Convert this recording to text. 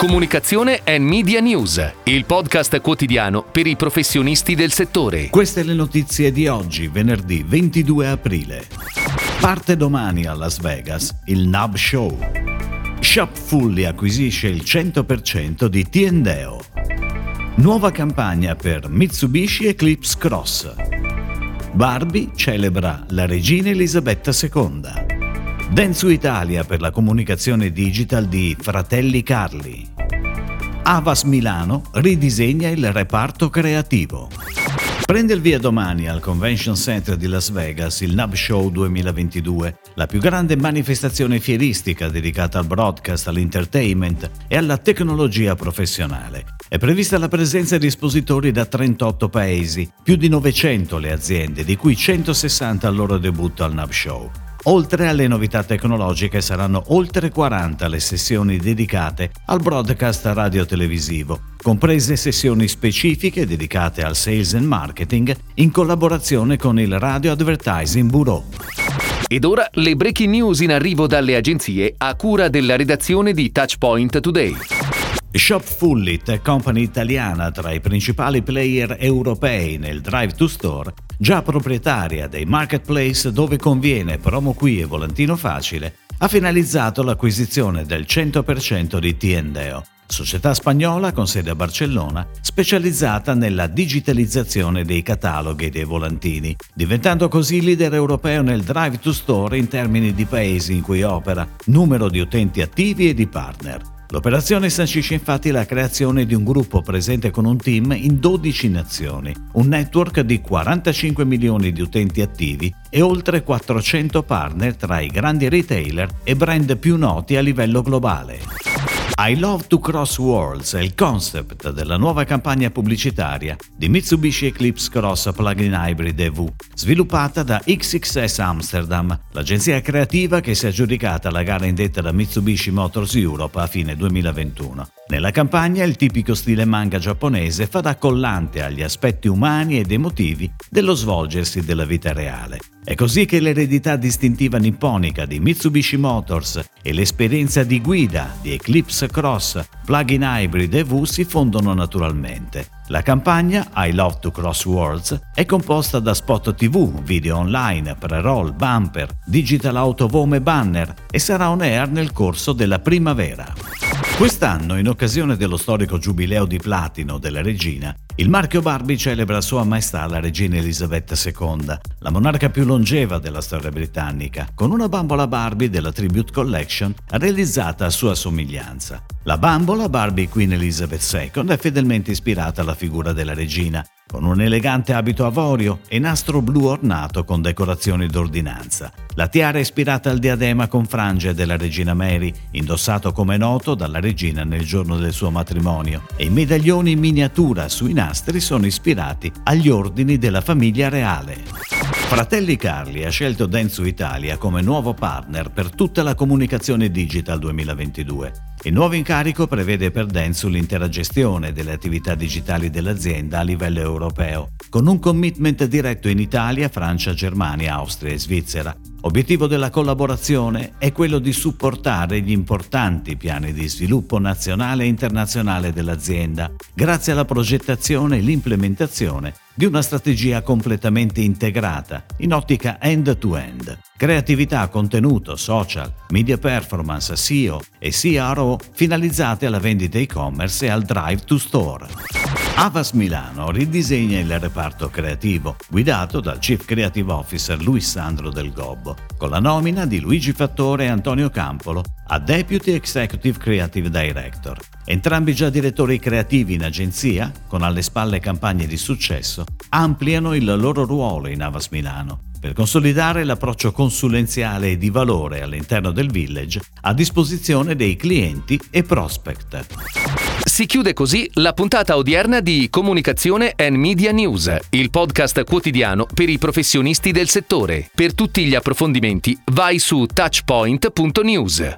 Comunicazione e Media News, il podcast quotidiano per i professionisti del settore. Queste le notizie di oggi, venerdì 22 aprile. Parte domani a Las Vegas il Nub Show. Shopfully acquisisce il 100% di Tiendeo. Nuova campagna per Mitsubishi Eclipse Cross. Barbie celebra la regina Elisabetta II. Densu Italia per la comunicazione digital di Fratelli Carli. Avas Milano ridisegna il reparto creativo. Prende il via domani al Convention Center di Las Vegas il NUB Show 2022, la più grande manifestazione fieristica dedicata al broadcast, all'entertainment e alla tecnologia professionale. È prevista la presenza di espositori da 38 paesi, più di 900 le aziende, di cui 160 al loro debutto al NUB Show. Oltre alle novità tecnologiche saranno oltre 40 le sessioni dedicate al broadcast radio-televisivo, comprese sessioni specifiche dedicate al sales and marketing in collaborazione con il Radio Advertising Bureau. Ed ora le breaking news in arrivo dalle agenzie a cura della redazione di Touchpoint Today. Shopfullit, company italiana tra i principali player europei nel Drive to Store, già proprietaria dei marketplace dove conviene promo qui e volantino facile, ha finalizzato l'acquisizione del 100% di Tiendeo, società spagnola con sede a Barcellona, specializzata nella digitalizzazione dei cataloghi dei volantini, diventando così leader europeo nel drive to store in termini di paesi in cui opera, numero di utenti attivi e di partner. L'operazione sancisce infatti la creazione di un gruppo presente con un team in 12 nazioni, un network di 45 milioni di utenti attivi e oltre 400 partner tra i grandi retailer e brand più noti a livello globale. I Love to Cross Worlds è il concept della nuova campagna pubblicitaria di Mitsubishi Eclipse Cross Plug-in Hybrid EV, sviluppata da XXS Amsterdam, l'agenzia creativa che si è aggiudicata la gara indetta da Mitsubishi Motors Europe a fine 2021. Nella campagna il tipico stile manga giapponese fa da collante agli aspetti umani ed emotivi dello svolgersi della vita reale. È così che l'eredità distintiva nipponica di Mitsubishi Motors e l'esperienza di guida di Eclipse Cross plug-in hybrid EV si fondono naturalmente. La campagna I Love to Cross Worlds è composta da spot TV, video online, pre-roll, bumper, digital out of home e banner e sarà on air nel corso della primavera. Quest'anno, in occasione dello storico giubileo di platino della regina, il marchio Barbie celebra Sua Maestà la regina Elisabetta II, la monarca più longeva della storia britannica, con una bambola Barbie della Tribute Collection realizzata a sua somiglianza. La bambola Barbie Queen Elizabeth II è fedelmente ispirata alla figura della regina, con un elegante abito avorio e nastro blu ornato con decorazioni d'ordinanza. La tiara è ispirata al diadema con frange della regina Mary, indossato come noto dalla regina nel giorno del suo matrimonio, e i medaglioni in miniatura sui nastri sono ispirati agli ordini della famiglia reale. Fratelli Carli ha scelto Densu Italia come nuovo partner per tutta la comunicazione digital 2022. Il nuovo incarico prevede per Densu l'intera gestione delle attività digitali dell'azienda a livello europeo, con un commitment diretto in Italia, Francia, Germania, Austria e Svizzera, Obiettivo della collaborazione è quello di supportare gli importanti piani di sviluppo nazionale e internazionale dell'azienda, grazie alla progettazione e l'implementazione di una strategia completamente integrata, in ottica end-to-end. Creatività, contenuto, social, media performance, SEO e CRO finalizzate alla vendita e-commerce e al drive to store. Avas Milano ridisegna il reparto creativo, guidato dal Chief Creative Officer Luis Sandro Del Gobbo, con la nomina di Luigi Fattore e Antonio Campolo a Deputy Executive Creative Director. Entrambi già direttori creativi in agenzia, con alle spalle campagne di successo, ampliano il loro ruolo in Avas Milano per consolidare l'approccio consulenziale e di valore all'interno del village a disposizione dei clienti e prospect. Si chiude così la puntata odierna di Comunicazione and Media News, il podcast quotidiano per i professionisti del settore. Per tutti gli approfondimenti vai su touchpoint.news.